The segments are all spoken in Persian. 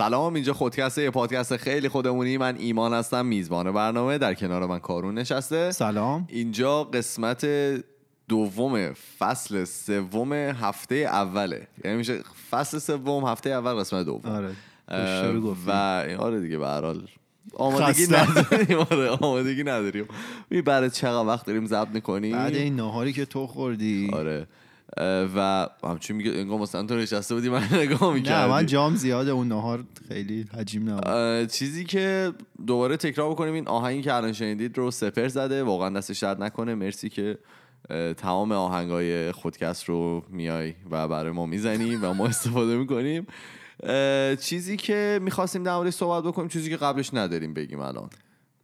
سلام اینجا خودکست یه پادکست خیلی خودمونی. من ایمان هستم میزبان برنامه. در کنار من کارون نشسته. سلام. اینجا قسمت دوم فصل سوم هفته اوله. یعنی میشه فصل سوم هفته اول قسمت دوم. آره. و آره دیگه به هر حال. آمادگی. نداریم. آره آمادگی نداریم. برای چقدر وقت داریم ضبط می‌کنیم. بعد این ناهاری که تو خوردی. آره. و همچین میگه انگار مثلا تو نشسته بودی من نگاه نه می‌کردی من جام زیاده اون ناهار خیلی حجیم نبود. چیزی که دوباره تکرار بکنیم این آهنگی که الان شنیدید رو سپر زده واقعا دستش درد نکنه. مرسی که تمام آهنگای خودکست رو میای و برای ما می‌زنی و ما استفاده می‌کنیم. چیزی که می‌خواستیم در موردش صحبت بکنیم چیزی که قبلش نداریم بگیم الان.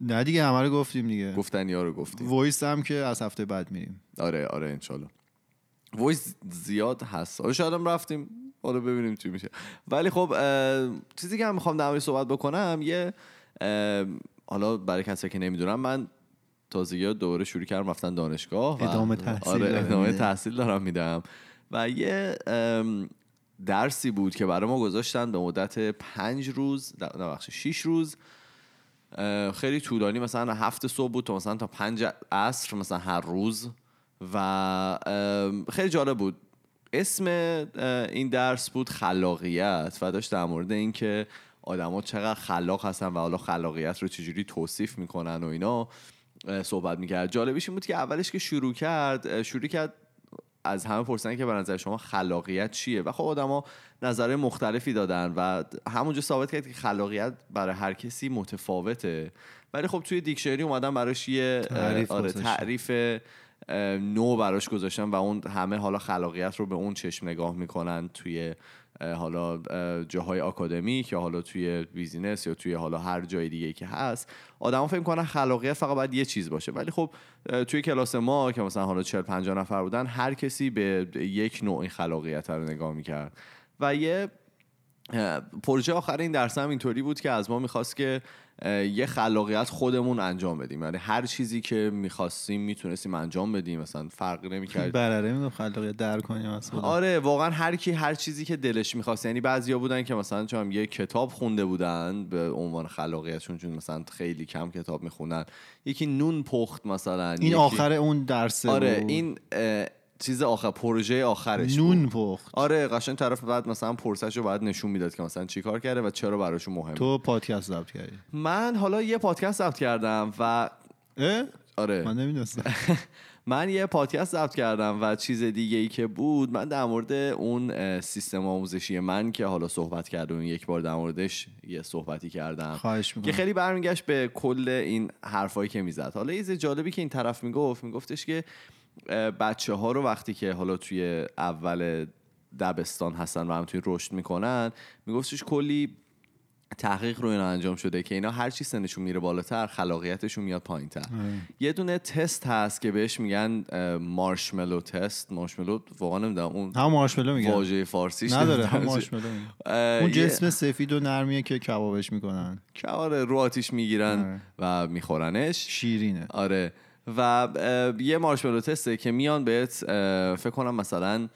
نه دیگه همه رو گفتیم دیگه. گفتنی ها رو گفتیم. وایس هم که از هفته بعد میریم. آره آره انشالله. وایس زیاد هست. آره شاید هم رفتیم حالا ببینیم چی میشه. ولی خب چیزی که هم می‌خوام در صحبت بکنم یه حالا برای کسی که نمی‌دونم من تازگی دوباره شروع کردم رفتن دانشگاه و ادامه تحصیل آره ادامه. تحصیل دارم میدم. و یه درسی بود که برای ما گذاشتن به مدت پنج روز نه بخشی شیش روز. خیلی طولانی مثلا هفت صبح بود تا مثلا تا پنج عصر مثلا هر روز. و خیلی جالب بود. اسم این درس بود خلاقیت و داشت در مورد اینکه آدما چقدر خلاق هستن و حالا خلاقیت رو چجوری توصیف می‌کنن و اینا صحبت می‌کرد. جالبیش این بود که اولش که شروع کرد شروع کرد از همه پرسیدن که به نظر شما خلاقیت چیه؟ و خب آدما نظر مختلفی دادن و همونجا ثابت کرد که خلاقیت برای هر کسی متفاوته. ولی خب توی dictionary اومدن براش یه تعریف آره. تعریف نو براش گذاشتن و اون همه حالا خلاقیت رو به اون چشم نگاه می‌کنن توی حالا اه، جاهای آکادمیک یا حالا توی business یا توی حالا هر جای دیگه که هست. آدما فکر کنن خلاقیت فقط باید یه چیز باشه. ولی خب توی کلاس ما که مثلا حالا 40 50 نفر بودن هر کسی به یک نوع خلاقیت رو نگاه می‌کرد. و یه پروژه آخر این درس هم اینطوری بود که از ما می‌خواست که یه خلاقیت خودمون انجام بدیم. یعنی هر چیزی که می‌خواستیم می‌تونستیم انجام بدیم. مثلا فرق نمی‌کرد. برره میگم خلاقیت در کنیم خودم. آره واقعا هر کی هر چیزی که دلش می‌خواست. یعنی بعضیا بودن که مثلا چون یه کتاب خونده بودن به عنوان خلاقیتشون چون مثلا خیلی کم کتاب می‌خونن یکی نون پخت مثلا این یکی- آخر اون درسه آره بود. این چیز آخر پروژه آخرش بود. نون پخت. آره قشنگ طرف بعد مثلا پرسش رو باید نشون می‌داد که مثلا چی کار کرده و چرا براشون مهمه تو پادکست ضبط کردی؟ من حالا یه پادکست ضبط کردم و اه؟ آره. من نمی‌دونستم. من یه پادکست ضبط کردم و چیز دیگه ای که بود من در مورد اون سیستم آموزشی من که حالا صحبت کردم یک بار در موردش یه صحبتی کردم خواهش که خیلی برمیگشت به کل این حرفایی که می‌زد. حالا یه جالبی که این طرف می‌گفت میگفتش که بچه ها رو وقتی که حالا توی اول دبستان هستن و هم توی رشد می‌کنن میگفتش کلی تحقیق رو اینا انجام شده که اینا هر چی سنشون میره بالاتر خلاقیتشون میاد پایینتر. یه دونه تست هست که بهش میگن مارشملو تست مارشملو واقعا نمی‌دونم اون هم مارشملو میگن. واژه فارسیش نداره هم. مارشملو اون جسم سفید و نرمیه که کبابش می‌کنن. که آره رو آتیش می‌گیرن آره. و میخورنش. شیرینه. آره. و یه مارشملو تسته که میان بهت فکر کنم مثلا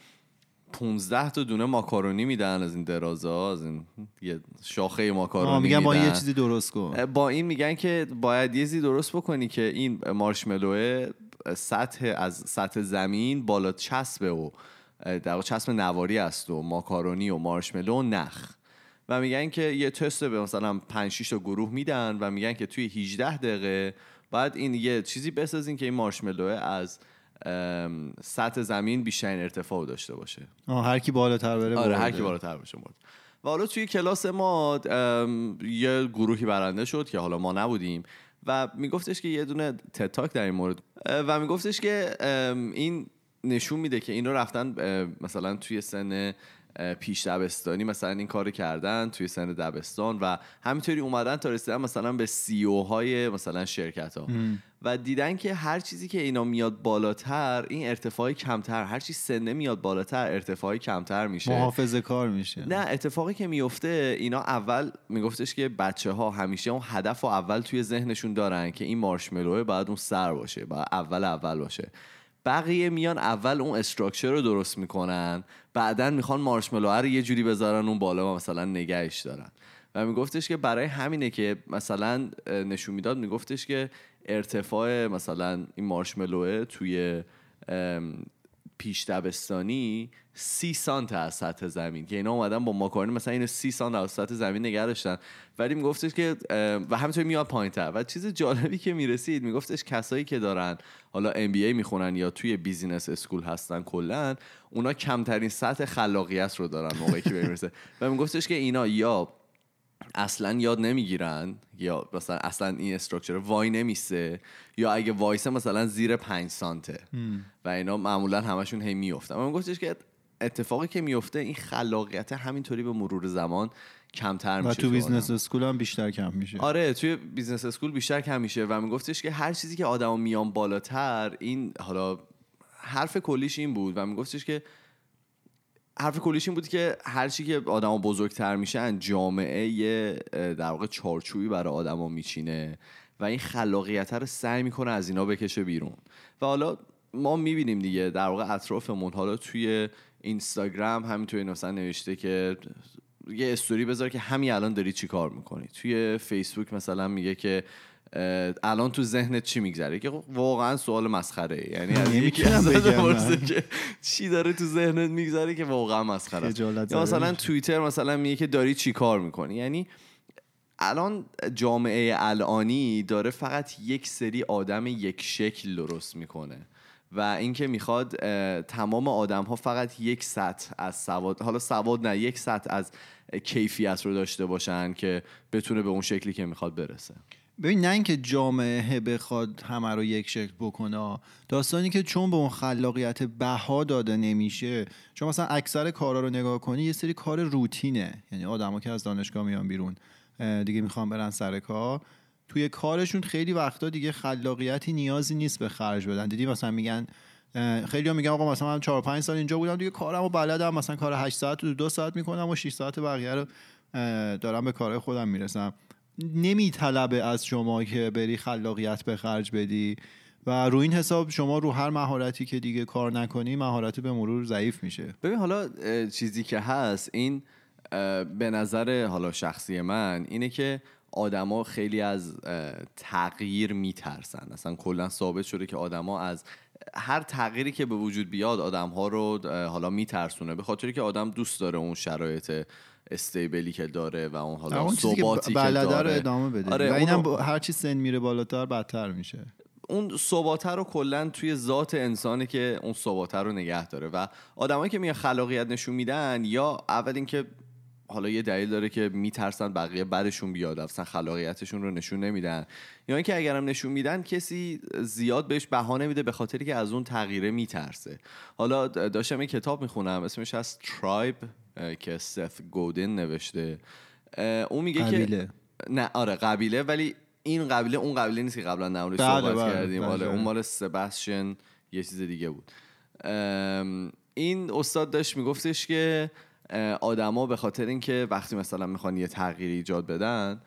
15 تا دونه ماکارونی میدن از این درازا از این یه شاخه ماکارونی میگن با. یه چیزی درست کن با این میگن که باید یه چیزی درست بکنی که این مارشملو سطح از سطح زمین بالا چسبه و در چسب نواری است و ماکارونی و مارشملو و نخ و میگن که یه تست به مثلا 5 6 تا گروه میدن و میگن که توی 18 دقیقه بعد این یه چیزی بسازین که این مارشملو از سطح زمین بیشترین ارتفاع داشته باشه. آه، هر کی بالاتر بره آره هر. کی بالاتر باشه برد و حالا توی کلاس ما یه گروهی برنده شد که حالا ما نبودیم و میگفتش که یه دونه تتاک در این مورد. و میگفتش که این نشون میده که اینو رفتن مثلا توی سن پیش دبستانی مثلا این کار کردن توی سن دبستان و همینطوری اومدن تا رسیدن مثلا به سی او های مثلا شرکت ها و دیدن که هر چیزی که اینا میاد بالاتر این ارتفاعی کمتر هر چی سنه میاد بالاتر ارتفاعی کمتر میشه. محافظه کار میشه. نه اتفاقی که میفته اینا اول میگفتش که بچه ها همیشه اون هدف و اول توی ذهنشون دارن که این مارشملوه باید اون سر باشه باید اول اول باشه. بقیه میان اول اون استراکچر رو درست می‌کنن بعدا می‌خوان مارشملوه رو یه جوری بذارن اون بالا و مثلا نگهش دارن. و میگفتش که برای همینه که مثلا نشون می‌داد میگفتش که ارتفاع مثلا این مارشملوه توی پیش دبستانی سی سانت از سطح زمین که اینا اومدن با ماکارونی مثلا اینو سی سانت از سطح زمین نگه داشتن. ولی میگفتش که و همینطور میاد پایین تر. و چیز جالبی که می‌رسید میگفتش کسایی که دارن حالا MBA می‌خونن یا توی business school هستن کلا اونا کمترین سطح خلاقیت رو دارن موقعی که می‌رسه. و میگفتش که اینا یا اصلا یاد نمی‌گیرن یا مثلا اصلا این structure وای نمیسه یا اگه وایسه مثلا زیر پنج سانته و اینا معمولا همشون هی میفتن من گفتش که اتفاقی که میفته این خلاقیت همینطوری به مرور زمان کمتر و میشه تو آدم. business school هم بیشتر کم میشه. آره توی business school بیشتر کم میشه و میگفتش که هر چیزی که آدما میان بالاتر این حالا حرف کلیش این بود و میگفتش که حرف کلیش این بود که هر چی که آدما بزرگتر میشن جامعه یه در واقع چارچوبی برای آدما میچینه و این خلاقیت رو سعی می‌کنه از اینا بکشه بیرون. و حالا ما می‌بینیم دیگه در واقع اطرافمون حالا توی اینستاگرام همینطوری مثلا نوشته که یه استوری بذار که همین الان داری چی کار می‌کنی. توی فیسبوک مثلا میگه که الان تو ذهنت چی میگذره؟ که واقعا سوال مسخره. یعنی از یکی بگم. که چی داره تو ذهنت میگذره که واقعا مسخره یا مثلا. توییتر مثلا میگه که داری چی کار می‌کنی؟ یعنی الان جامعه الانی داره فقط یک سری آدم یک شکل درست می‌کنه و اینکه می‌خواد تمام آدم ها فقط یک سطح از سواد حالا سواد نه یک سطح از کیفیت رو داشته باشن که بتونه به اون شکلی که می‌خواد برسه. ببین نه اینکه جامعه بخواد همه رو یک شکل بکنه داستانی که چون به اون خلاقیت بها داده نمیشه چون مثلا اکثر کارا رو نگاه کنی یه سری کار روتینه. یعنی آدما که از دانشگاه میان بیرون دیگه می‌خوان برن سر کار. توی کارشون خیلی وقتا دیگه خلاقیتی نیازی نیست به خرج بدن. دیدی مثلا میگن خیلی ها میگن آقا مثلا من 4 5 سال اینجا بودم دیگه کارمو بلدم. مثلا کار 8 ساعت رو 2 ساعت می‌کنم و 6 ساعت بقیه رو دارم به کارهای خودم می‌رسم. نمیطلبه از شما که بری خلاقیت به خرج بدی. و رو این حساب شما رو هر مهارتی که دیگه کار نکنی مهارت به مرور ضعیف میشه. ببین حالا چیزی که هست این به نظر حالا شخصی من اینه که آدما خیلی از تغییر میترسن. اصلا کلا ثابت شده که آدما از هر تغییری که به وجود بیاد آدم ها رو حالا میترسونه. به خاطری که آدم دوست داره اون شرایط استیبلی که داره و اون حالا اون که ثباتی که رو داره. ادامه بده. آره، و اینم اونو- هر چی سن میره بالاتر بدتر میشه. اون ثباته رو کلا توی ذات انسانه که اون ثباته رو نگه داره. و آدمایی که میان خلاقیت نشون میدن یا اول اینکه حالا یه دلیل داره که میترسن بقیه بعدشون بیاد اصلا خلاقیتشون رو نشون نمیدن. یا اینکه اگرم نشون میدن کسی زیاد بهش بها نمیده به خاطری که از اون تغییره میترسه. حالا داشتم یه کتاب می‌خونم اسمش از ترایب که سث گودن نوشته. اون میگه که قبیله. نه آره قبیله ولی این قبیله اون قبیله نیست که قبلا در موردش بله، صحبت بله، کردیم. بله. آره اون مال سباستین یه چیز دیگه بود. این استاد داشت میگفتش که آدما به خاطر اینکه وقتی مثلا می‌خوان یه تغییری ایجاد بدن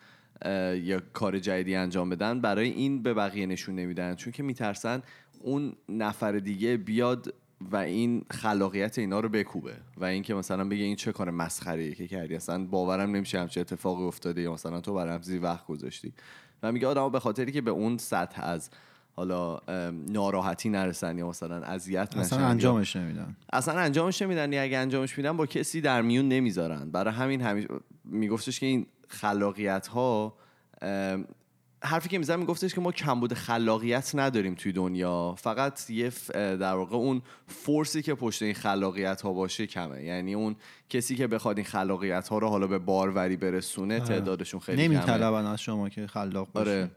یا کار جدیدی انجام بدن برای این به بقیه نشون نمیدن. چون که میترسن اون نفر دیگه بیاد و این خلاقیت اینا رو بکوبه. و اینکه مثلا بگه این چه کار مسخره که کردی. اصلا باورم نمیشه همچه اتفاقی افتاده یا مثلا تو برام زی وقت گذاشتی. و میگه آدم به خاطری که به اون سطح از حالا ناراحتی نرسن یا مثلا اذیت نشن اصلا انجامش نمیدن. اصلا انجامش نمیدن. یا اگه انجامش میدن با کسی در میون نمی‌ذارن. برای همین همیشه میگفتش که این خلاقیت ها حرفی که میزن میگفتش که ما کمبود خلاقیت نداریم توی دنیا. فقط یه در واقع اون فورسی که پشت این خلاقیت ها باشه کمه. یعنی اون کسی که بخواد این خلاقیت ها رو حالا به باروری برسونه تعدادشون خیلی کمه. از شما که خلاق باشی آره.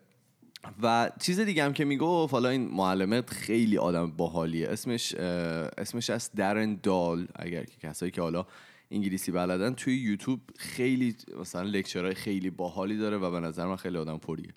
و چیز دیگه هم که می‌گفت حالا این معلمه خیلی آدم باحالیه. اسمش اسمش از درن دال. اگر که کسایی که حالا انگلیسی بلدن توی یوتیوب خیلی مثلا لکچرهای خیلی باحالی داره و به نظر من خیلی آدم پریه.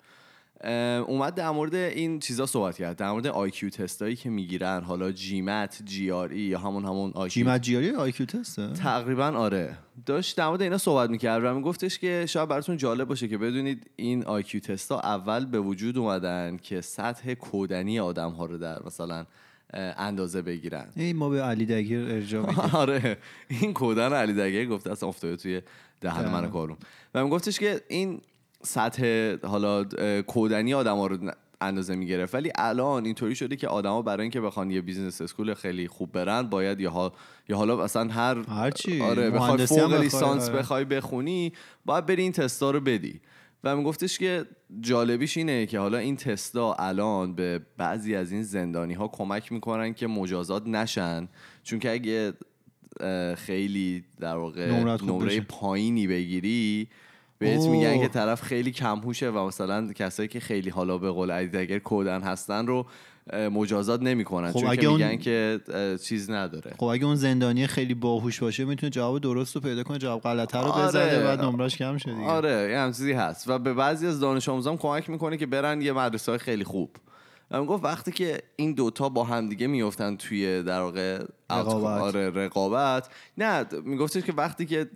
اومد در مورد این چیزا صحبت کرد. در مورد آی کیو تستایی که می‌گیرن حالا جیمت جی آر ای یا همون همون آی جی مجیاری آی کیو تسته؟ تقریبا آره. داشت در مورد اینا صحبت می‌کرد و میگفتش که شاید براتون جالب باشه که بدونید این IQ test ا اول به وجود اومدن که سطح کودنی آدم ها رو در مثلا اندازه بگیرن. ای ما به علی دگیر ارجاع میدیم آره. این کودن علی دگه گفته اصلا افتاده توی دهن من. کارون و میگفتش که این سطح حالا کودنی آدما رو اندازه می‌گرفت ولی الان اینطوری شده که آدما برای اینکه بخوان یه business school خیلی خوب برن باید یا ها یا حالا مثلا هر هرچی. آره بخوای فوق لیسانس آره. بخوای بخونی باید بری این تستا رو بدی و میگفتش که جالبیش اینه که حالا این تستا الان به بعضی از این زندانی ها کمک می‌کنن که مجازات نشن چون که اگه خیلی در واقع نمره. پایینی بگیری بهت. میگن که طرف خیلی کمهوشه و مثلا کسایی که خیلی حالا به قول علی دگر کودن هستن رو مجازات نمی‌کنن خب چون که اگه اون- میگن که چیز نداره خب اگه اون زندانی خیلی باهوش باشه می‌تونه جواب درست رو پیدا کنه جواب غلطه رو آره. بزنه بعد نمرش کم شه دیگه آره یه هم چیزی هست و به بعضی از دانش آموزان کمک می‌کنه که برن یه مدرسه های خیلی خوب و می‌گفت وقتی که این دوتا با همدیگه میفتن توی در واقع رقابت. آره رقابت نه میگفتش که وقتی که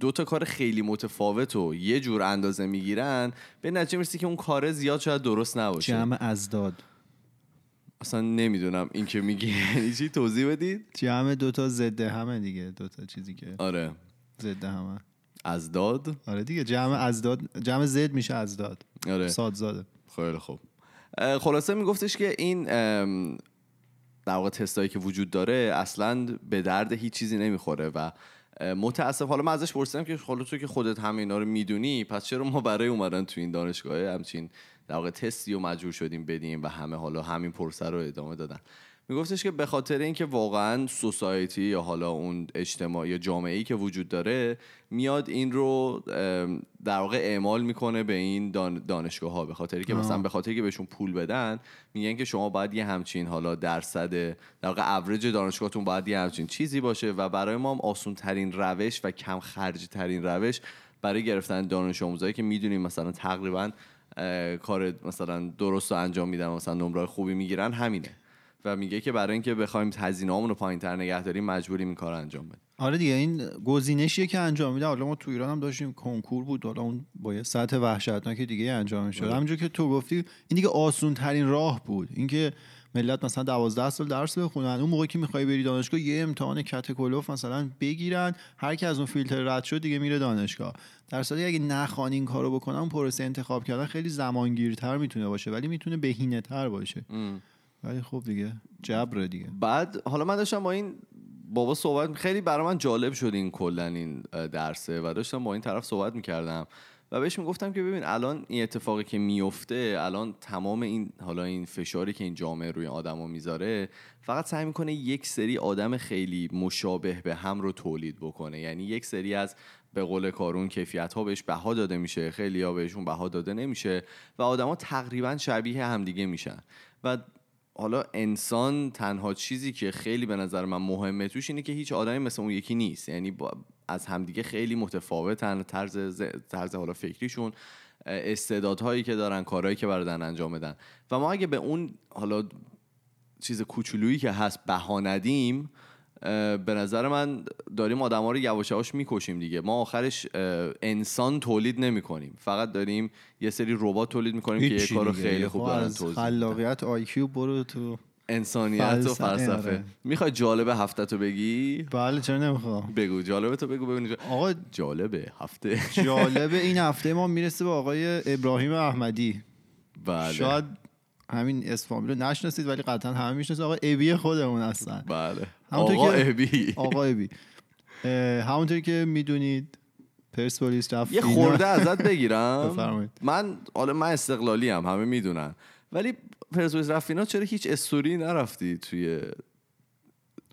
دو تا کار خیلی متفاوت و یه جور اندازه می‌گیرن به نتیجه می‌رسی که اون کار زیاد شاید درست نباشه. جمع ازداد اصلا نمی‌دونم این که میگی. یعنی چی؟ توضیح بدید؟ جمع دوتا ضد همه دیگه دوتا چیزی که آره. ضد همه. از داد؟ آره دیگه جمع ازداد جمع زد میشه ازداد آره. سادزاده خیلی خوب. خلاصه میگفتش که این در واقع تستایی که وجود داره اصلا به درد هیچ چیزی نمی‌خوره و متاسف. حالا من ازش پرسیدم که حالا تو که خودت همه اینا رو می‌دونی پس چرا ما برای اومدن تو این دانشگاه همچین در واقع تستی و مجبور شدیم بدیم و همه حالا همین پرسه رو ادامه دادن؟ میگفتش که به خاطر اینکه واقعا سوسایتی یا حالا اون اجتماع یا جامعه ای که وجود داره میاد این رو در واقع اعمال می‌کنه به این دان دانشگاه ها به خاطر که مثلا به خاطر که بهشون پول بدن میگن که شما باید یه همچین حالا درصد در واقع اوریج دانشگاهتون باید یه همچین چیزی باشه و برای ما هم آسون ترین روش و کم خرج ترین روش برای گرفتن دانش آموزایی که می‌دونیم مثلا تقریبا کار مثلا درست رو انجام میدن مثلا نمره خوبی می‌گیرن همینه. و میگه که برای اینکه بخوایم هزینه‌هامون رو پایین‌تر نگه داریم مجبوریم این کار رو انجام بدیم. آره دیگه این گزینشیه که انجام میده. حالا ما تو ایران هم داشتیم کنکور بود. حالا اون با یه سطح وحشتناک دیگه انجام می‌شد. همونجور که تو گفتی این دیگه آسون ترین راه بود. اینکه ملت مثلا 12 سال درس بخونن اون موقع که می‌خوای بری دانشگاه یه امتحان کتکلوف مثلا بگیرن هر کی از اون فیلتر رد شد دیگه میره دانشگاه. در صورتی اگه نخوان این کارو بکنن اون پروسه انتخاب کردن خیلی زمانگیرتر می‌تونه باشه ولی می‌تونه بهینه تر باشه ولی خب دیگه جبره دیگه. بعد حالا من داشتم با این بابا صحبت خیلی برای من جالب شد این کلا این درسه و داشتم با این طرف صحبت می‌کردم و بهش می‌گفتم که ببین الان این اتفاقی که میفته الان تمام این حالا این فشاری که این جامعه روی آدما می‌ذاره فقط سعی می‌کنه یک سری آدم خیلی مشابه به هم رو تولید بکنه. یعنی یک سری از به قول کارون کیفیت ها بهش بها داده میشه خیلی ها بهشون بها داده نمیشه و آدما تقریبا شبیه همدیگه میشن. و حالا انسان تنها چیزی که خیلی به نظر من مهمه توش اینه که هیچ آدمی مثل اون یکی نیست. یعنی از همدیگه خیلی متفاوتن طرز ز- طرز حالا فکریشون استعدادهایی که دارن کارهایی که بردن انجام بدن. و ما اگه به اون حالا چیز کوچولویی که هست بها ندیم به نظر من داریم آدما رو یواش یواش می‌کشیم دیگه. ما آخرش انسان تولید نمی کنیم فقط داریم یه سری ربات تولید می‌کنیم که یه کارو. خیلی خوب دارن توضیح. خلاقیت آیکیو برو تو انسانیت و فلسفه، فلسفه. آره. می‌خوای جالب هفته تو بگی؟ بله چرا نمی‌خوام؟ بگو. جالب تو بگو ببینیم آقا جالبه هفته. جالب این هفته ما می‌رسه به آقای ابراهیم احمدی. بله. شاید همین رو نشناسید ولی قطعا همه می‌شناسید آقا ابی خودمون هستن بله آقا ابی آقا ابی اه، همونطور که می‌دونید پرسپولیس رفت یه. خورده ازت بگیرم بفرمایید. من حالا من استقلالی هم همه می‌دونن ولی پرسپولیس رفت فینال چرا هیچ استوری نرفتی توی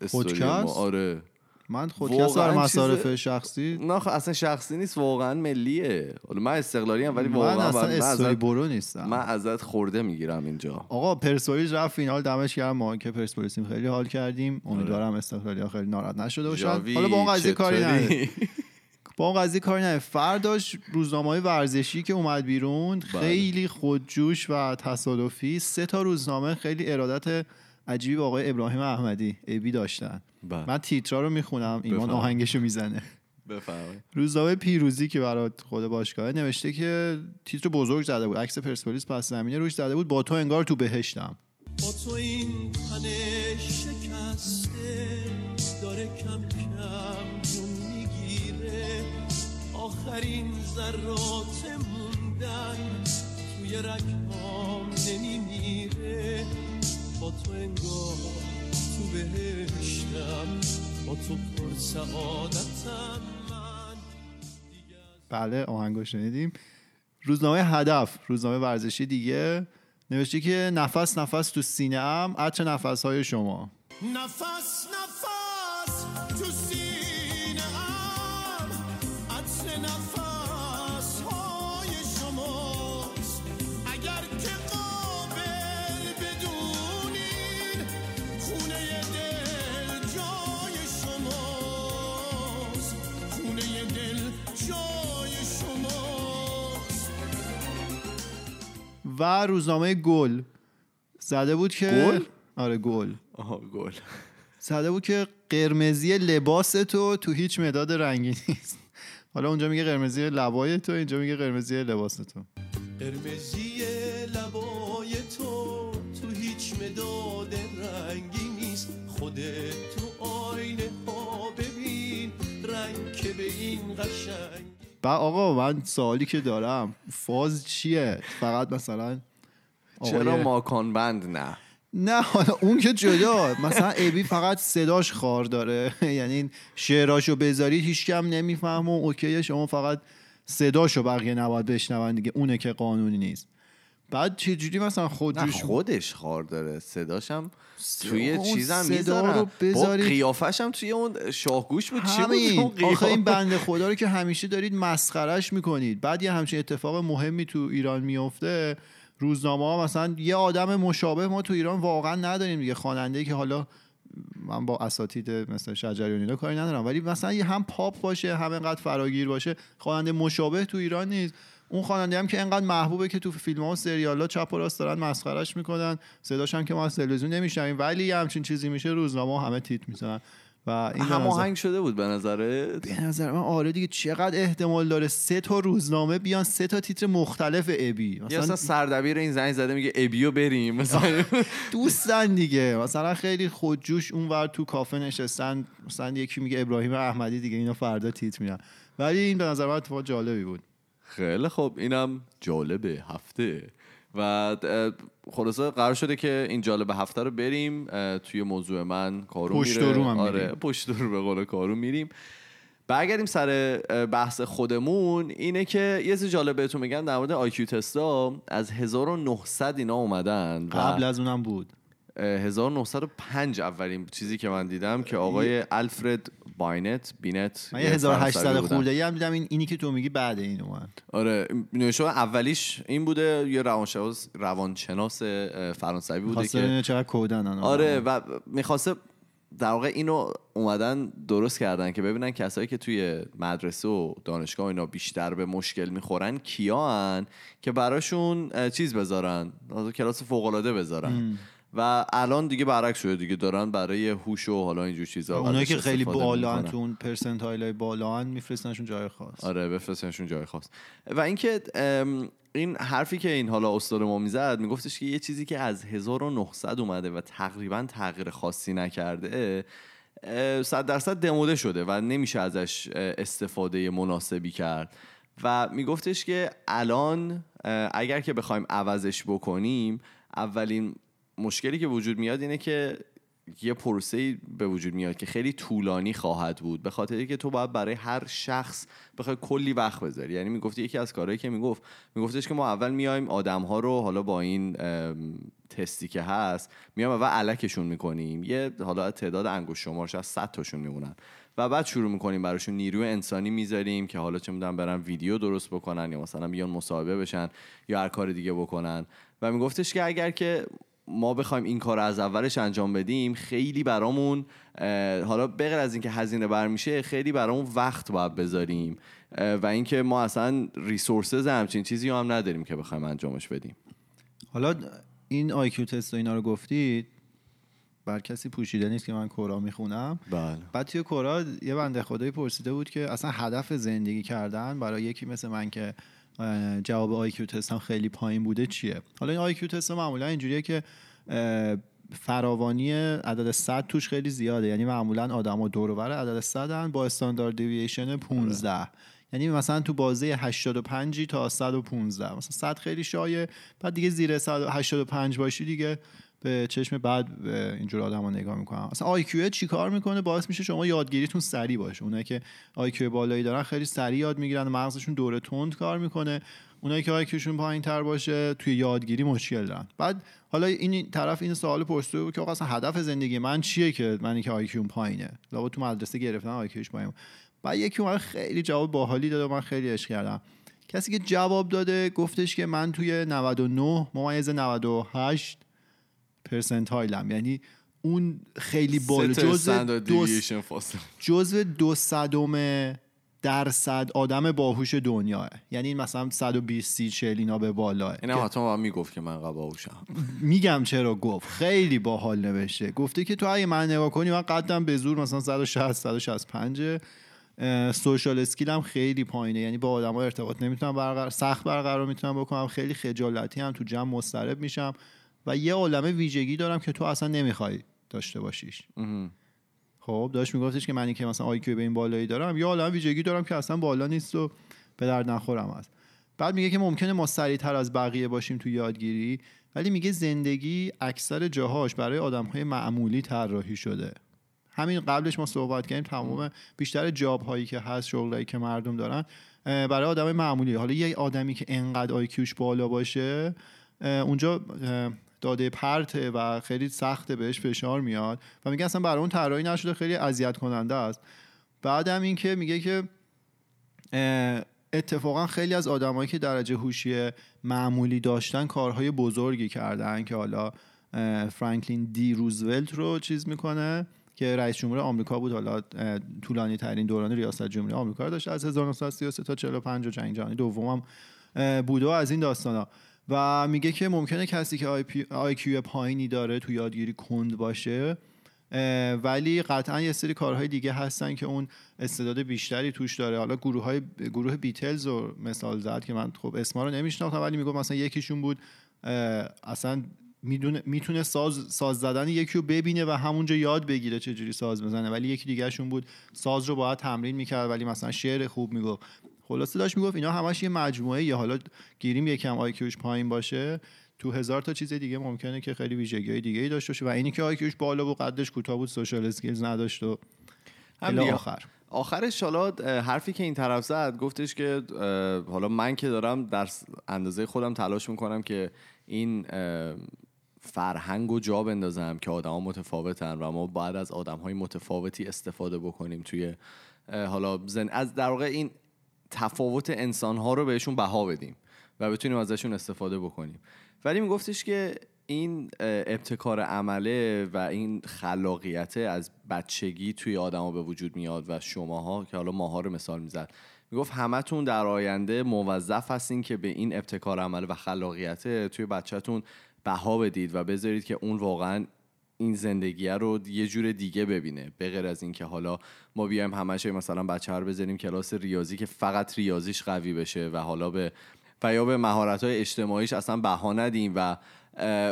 استوری؟ ما؟ آره من واقعاً برای مصارف چیز- شخصی نه اصلا شخصی نیست واقعا ملیه. حالا من استقلالی هم ولی من واقعا اصلا من, استوری ازت, برو نیستم. من ازت خورده می‌گیرم اینجا. آقا پرسپولیس رفت فینال دمش گرم. ما که پرسپولیسیم خیلی حال کردیم. امیدوارم استقلالی ها خیلی ناراحت نشده باشن. آره. حالا با اون قضیه کاری؟ نداره با اون قضیه کاری نداره فرداش روزنامه های ورزشی که اومد بیرون بله. خیلی خودجوش و تصادفی. سه تا روزنامه خیلی ارادت عجیبی به آقای ابراهیم احمدی ابی داشتن. بله. من تیترا رو می‌خونم ایمان. آهنگشو می‌زنه. بفرمایید. روزنامه پیروزی که برای خود باشگاه نوشته که تیتر بزرگ زده بود عکس پرسپولیس پس زمینه روش زده بود با تو انگار تو بهشتم. با تو این تن شکسته داره کم کم جون می‌گیره. آخرین ذرات موندن توی نمیمیره با تو انگار تو بهشتم با تو پر سعادتم. من بله آهنگو شنیدیم. روزنامه هدف روزنامه ورزشی دیگه. نوشته که نفس نفس تو سینه ام عطر نفس های شما. نفس نفس. و روزنامه گل. زده بود که گل؟ آره گل. آها گل. زده بود که قرمزی لباس تو تو هیچ مداد رنگی نیست. حالا اونجا میگه قرمزی لبای تو اینجا میگه قرمزی لباس تو. قرمزی لبای تو تو هیچ مداد و آقا من سوالی که دارم فاز چیه؟ فقط مثلا چرا ماکان بند نه؟ نه حالا اون که جدا. مثلا ابی فقط صداش خار داره. یعنی شعراشو بذاری هیچ کم نمیفهم و اوکیه شما فقط صداشو بقیه نباید بشنون دیگه. اونه که قانونی نیست. بعد چجوری مثلا نه خودجوش خودش خار داره. صداشم توی چیزم می‌ذارن رو با قیافش هم توی اون شاهگوش بود. چی بود؟ آخه این بنده خدا رو که همیشه دارید مسخرش می‌کنید. بعد یه همچین اتفاق مهمی تو ایران میفته روزنامه ها مثلا یه آدم مشابه ما تو ایران واقعا نداریم دیگه. خواننده که حالا من با اساتید مثل شجریان اینا کاری ندارم. ولی مثلا یه هم پاپ باشه هم انقدر فراگیر باشه خواننده مشابه تو ایران نیست. اون خواننده هم که انقدر محبوبه که تو فیلم ها و سریال ها چپ و راست دارن مسخرش می‌کنن. صداش هم که ما از تلویزیون نمیشنویم ولی همچین چیزی میشه روزنامه همه تیت می‌زنن. و این به نظر- هماهنگ شده بود به نظرت؟ به نظر من آره دیگه چقدر احتمال داره سه تا روزنامه بیان سه تا تیتر مختلف ابی. مثلا مثلا سردبیر این زنگ زده میگه ابیو بریم مثلا دوستن دیگه. مثلا خیلی خودجوش اونور تو کافه نشستن مثلا یکی میگه ابراهیم احمدی دیگه اینا فردا تیتر میرن ولی این به نظر من اتفاق جالبی بود. خیلی خب اینم جالبه. هفته. و خلاصه قرار شده که این جالب هفته رو بریم. توی موضوع من کارو پشت میره. رو هم آره. پشت رو به قول کارو میریم. برگردیم سر بحث خودمون. اینه که یه چیز جالب بهتون میگم در مورد IQ test ا از 1900 اینا اومدن قبل از اونم بود. 1905 اولین چیزی که من دیدم که آقای الفرد باینت بینت من یه یه 1800 فرانسوی بودن. خورده ای هم دیدم این اینی که تو میگی بعد این اومد آره نوشته اولیش این بوده یه روانشناس روانشناس فرانسوی بوده که چقدر کودن. آره و می‌خواسته در واقع اینو اومدن درست کردن که ببینن کسایی که توی مدرسه و دانشگاه اینا بیشتر به مشکل می‌خورن کیان که براشون چیز بذارن کلاس فوق العاده بذارن و الان دیگه برعکس شده دیگه دارن برای هوش و حالا اینجور چیزا اونایی که خیلی بالا. تو اون پرسنتایل های بالا میفرستنشون جای خاص. آره بفرستنشون جای خاص. و اینکه این حرفی که این حالا استاد ما می‌زد میگفتش که یه چیزی که از 1900 اومده و تقریبا تغییر خاصی نکرده صد درصد دموده شده و نمیشه ازش استفاده مناسبی کرد. و میگفتش که الان اگر که بخوایم عوضش بکنیم اولین مشکلی که وجود میاد اینه که یه پروسه به وجود میاد که خیلی طولانی خواهد بود. به خاطر که تو باید برای هر شخص بخوای کلی وقت بذاری. یعنی می‌گفتی یکی از کارهایی که می‌گفت میگفتش که ما اول میایم آدم ها رو حالا با این تستی که هست میایم اول علکشون می‌کنیم. یه حالا تعداد انگشت شمارش از 100 تاشون میمونن. و بعد شروع می‌کنیم براشون نیروی انسانی می‌ذاریم که حالا چه می‌دونم برن ویدیو درست بکنن یا مثلا بیان مصاحبه بشن یا هر کار دیگه بکنن. و میگفتش که اگر که ما بخوایم این کار از اولش انجام بدیم خیلی برامون حالا بغیر از اینکه هزینه برمیشه خیلی برامون وقت باید بذاریم. و اینکه ما اصلا resources همچین چیزی هم نداریم که بخوایم انجامش بدیم. حالا این IQ test و اینا رو گفتید بر کسی پوشیده نیست که من Quora می‌خونم. بله. بعد توی Quora یه بنده خدایی پرسیده بود که اصلا هدف زندگی کردن برای یکی مثل من که جواب IQ test هم خیلی پایین بوده چیه؟ حالا این IQ test معمولا اینجوریه که فراوانی عدد 100 توش خیلی زیاده. یعنی معمولا آدما دور و عدد 100 هن با standard deviation 15 یعنی مثلا تو بازه 85 تا 115 مثلا 100 خیلی شایع. بعد دیگه زیر 185 باشی دیگه به چشم بعد اینجور آدم نگاه می‌کنم. اصلا IQ چی کار می‌کنه؟ باعث میشه شما یادگیریتون سریع باشه. اونایی که IQ بالایی دارن خیلی سریع یاد می‌گیرن مغزشون دوره تند کار می‌کنه. اونایی که IQ شون پایین تر باشه توی یادگیری مشکل دارن. بعد حالا این طرف این سوال پرسیده بود که اصلا هدف زندگی من چیه که منی که آی کیوم پایینه؟ لابد تو مدرسه گرفتن آی کیوش پایین بعد یکی اومد خیلی جواب باحالی داد و من خیلی عشق کردم. کسی که جواب داده گفتش که من توی 99 ممیز 98 پرسنتایلم. یعنی اون خیلی بالا جزء دو جزو دو صدم درصد آدم باهوش دنیاه. یعنی این مثلا 120 30 40 اینا به بالاه این هم حتما با می‌گفت که من قباوشم میگم چرا گفت. خیلی باحال نوشته. گفته که تو اگه من نگاه کنی من قدم به زور مثلا 160 165 اه، سوشال اسکیلم خیلی پایینه. یعنی با آدما ارتباط نمی‌تونم برقرار سخت برقرار می‌تونم بکنم. خیلی خجالتی هم تو جمع مضطرب میشم. و یه عالمه ویژگی دارم که تو اصلا نمی‌خوای داشته باشیش. خب داشت میگفتش که من که مثلا آیکیو به این بالایی دارم یا عالم ویژگی دارم که اصلا بالا نیست و به درد نخورم است بعد میگه که ممکنه ما سریعتر از بقیه باشیم تو یادگیری ولی میگه زندگی اکثر جاهاش برای آدم های معمولی طراحی شده. همین قبلش ما صحبت کردیم تمام بیشتر جاب هایی که هست شغلایی که مردم دارن برای آدم معمولی. حالا یه آدمی که انقدر آیکیوش بالا باشه اونجا داده پرته و خیلی سخته بهش فشار میاد و میگه اصلا برای اون طراحی نشده خیلی اذیت کننده است. بعدم این که میگه که اتفاقا خیلی از آدمایی که درجه هوشی معمولی داشتن کارهای بزرگی کردن که حالا فرانکلین دی روزولت رو چیز می‌کنه که رئیس جمهور آمریکا بود حالا طولانی ترین دوران ریاست جمهوری آمریکا داشت از 1933 تا 45 و جنگ جهانی دومم اه، بوده و از این داستانا. و میگه که ممکنه کسی که آی کیو پایینی داره تو یادگیری کند باشه ولی قطعا یه سری کارهای دیگه هستن که اون استعداد بیشتری توش داره. حالا گروه های گروه بیتلز رو مثال زد که من خب اسما رو نمیشناختم ولی میگم مثلا یکیشون بود اصلا می‌تونه ساز ساز زدن یکی رو ببینه و همونجا یاد بگیره چه جوری ساز بزنه. ولی یکی دیگهشون بود ساز رو باید تمرین می‌کرد ولی مثلا شعر خوب می‌گفت. خلاصه داشت می‌گفت اینا همش یه مجموعه یا حالا گیریم یکم IQ ش پایین باشه تو هزار تا چیز دیگه ممکنه که خیلی ویژگی های دیگه ای داشته باشه. و اینی که IQ ش بالا و قدش کوتاه بود social skills نداشت و. آخر. آخرش حالا حرفی که این طرف زد گفتش که حالا من که دارم در اندازه خودم تلاش می‌کنم که این فرهنگ و جا بندازم که آدما متفاوتن و ما باید از آدم های متفاوتی استفاده بکنیم توی حالا زن... از در واقع این تفاوت انسان ها رو بهشون بها بدیم و بتونیم ازشون استفاده بکنیم. ولی میگفتش که این ابتکار عمله و این خلاقیت از بچگی توی آدما به وجود میاد و شماها که حالا ماها رو مثال می‌زد. می‌گفت همتون در آینده موظف هستین که به این ابتکار عمل و خلاقیت توی بچهتون بها بدید و بذارید که اون واقعا این زندگیه رو یه جور دیگه ببینه. به غیر از اینکه حالا ما بیایم همش مثلا بچه رو بذاریم کلاس ریاضی که فقط ریاضیش قوی بشه و حالا به و یا به مهارت های اجتماعیش اصلا بها ندیم و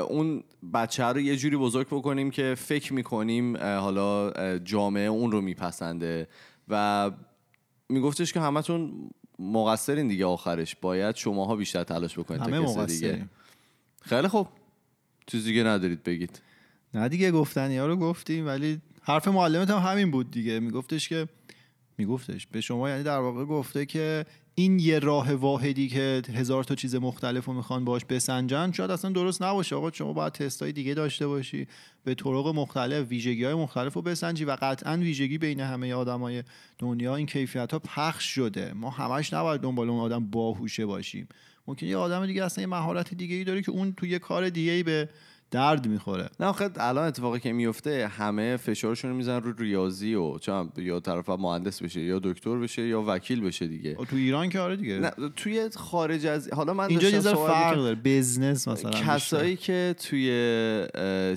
اون بچه رو یه جوری بزرگ بکنیم که فکر می‌کنیم حالا جامعه اون رو میپسنده و میگفتش که همتون مقصرین دیگه آخرش. باید شماها بیشتر تلاش بکنید همه تا دیگه. خیلی خوب. چیز دیگه ندارید بگید. نه دیگه گفتنی ها رو گفتیم ولی حرف معلمت هم همین بود دیگه. میگفتش که میگفتش به شما یعنی در واقع گفته که این یه راه واحدی که هزار تا چیز مختلف رو می‌خوان باش بسنجن شاید اصلا درست نباشه. آقا شما باید تست های دیگه داشته باشی به طرق مختلف ویژگی های مختلف رو بسنجی و قطعا ویژگی بین همه آدمای دنیا. این کیفیت ها پخش شده. ما همش نباید دنبال اون آدم باهوشه باشیم. ممکن یه آدم دیگه اصلا یه مهارت دیگه ای داره که اون تو یه کار دیگه ای به درد می‌خوره. نه آخه الان اتفاقی که میفته همه فشارشون رو می‌زنن رو ریاضی و چون یا طرف مهندس بشه یا دکتر بشه یا وکیل بشه دیگه. تو ایران که آره دیگه. نه توی خارج از حالا من اینجا یه فرق. داره بزنس مثلا کسایی که توی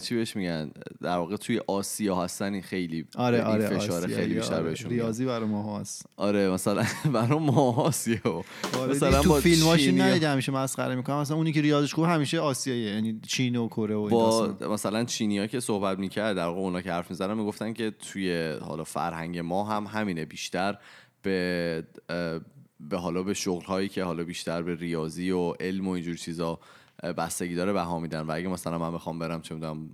چی بهش میگن در واقع توی آسیا هستن این خیلی آره این آره فشار خیلی بیشتر آره. بهشون. ریاضی برای ما هست. آره مثلا برای ما آسیا مثلا تو ها- ندیده همیشه مسخره می‌کنم. مثلا اونی که ریاضیش خوب همیشه آسیاییه. یعنی چین و کره و و با. مثلا چینیا که صحبت می‌کرد در واقع اونا که حرف می‌زنن می‌گفتن که توی حالا فرهنگ ما هم همینه بیشتر به به حالا به شغل هایی که حالا بیشتر به ریاضی و علم و اینجور چیزا بستگی داره بها میدن و اگه مثلا من بخوام برم چه می‌دونم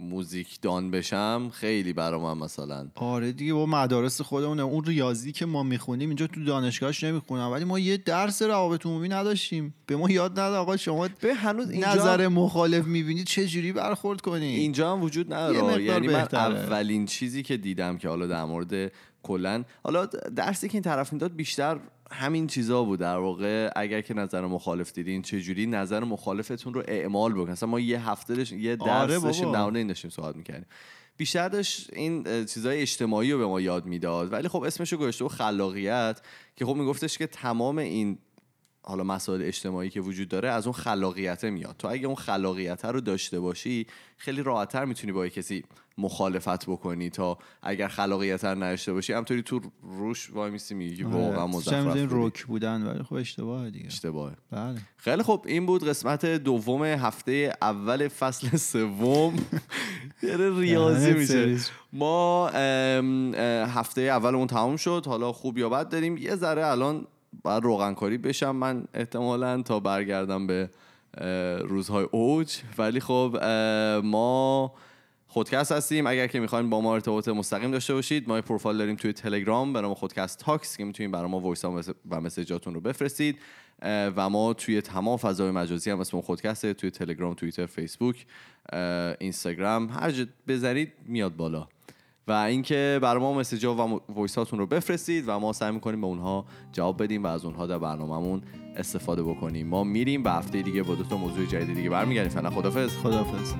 م- موزیک دان بشم خیلی برام مثلا. آره دیگه با مدارس خودمونه. اون ریاضی که ما می‌خونیم اینجا تو دانشگاهش نمی‌خونم. ولی ما یه درس روابط عمومی نداشتیم. به ما یاد نداد آقا شما به هنوز اینجا نظر مخالف می‌بینید چه جوری برخورد کنید اینجا هم وجود نداره. یعنی من بهتره. اولین چیزی که دیدم که حالا در مورد کلا حالا درسی که این طرف می‌داد بیشتر همین چیزا بود. در واقع اگر که نظر مخالف دیدین چه جوری نظر مخالفتون رو اعمال بکن مثلا ما یه هفته داشت یه درس آره داشتیم. در این داشتیم صحبت می‌کردیم. بیشتر داشت این چیزای اجتماعی رو به ما یاد می‌داد. ولی خب اسمش رو گذاشته و خلاقیت که خب میگفتش که تمام این حالا مسائل اجتماعی که وجود داره از اون خلاقیته میاد. تو اگه اون خلاقیت رو داشته باشی خیلی راحتتر می‌تونی با کسی مخالفت بکنی تا اگر خلاقیت نداشته باشی همطوری تو روش وای میسی میگی که واقعا آره. مزخرف. رک بودن ولی خب اشتباهه دیگه. اشتباهه. بله. خیلی خب این بود قسمت دوم هفته اول فصل سوم. یه ریاضی میشه. ما هفته اولمون تموم شد. حالا خوب یا بد داریم. یه ذره الان باید روغنکاری بشم من احتمالا تا برگردم به روزهای اوج. ولی خب ما خودکست هستیم. اگر که می‌خواین با ما ارتباط مستقیم داشته باشید ما پروفایل داریم توی تلگرام به نام خودکست تاکس که می‌تونید برای ما voice و message اتون رو بفرستید. و ما توی تمام فضای مجازی هم اسم خودکسته توی تلگرام توییتر فیسبوک اینستاگرام هر جا بزنید میاد بالا. و اینکه برای ما مسیجا و وایس هاتون رو بفرستید و ما سعی می‌کنیم به اونها جواب بدیم و از اونها در برنامهمون استفاده بکنیم. ما میریم به هفته دیگه با دو تا موضوع جدید دیگه برمیگردیم. فعلا خدافظ خدافظ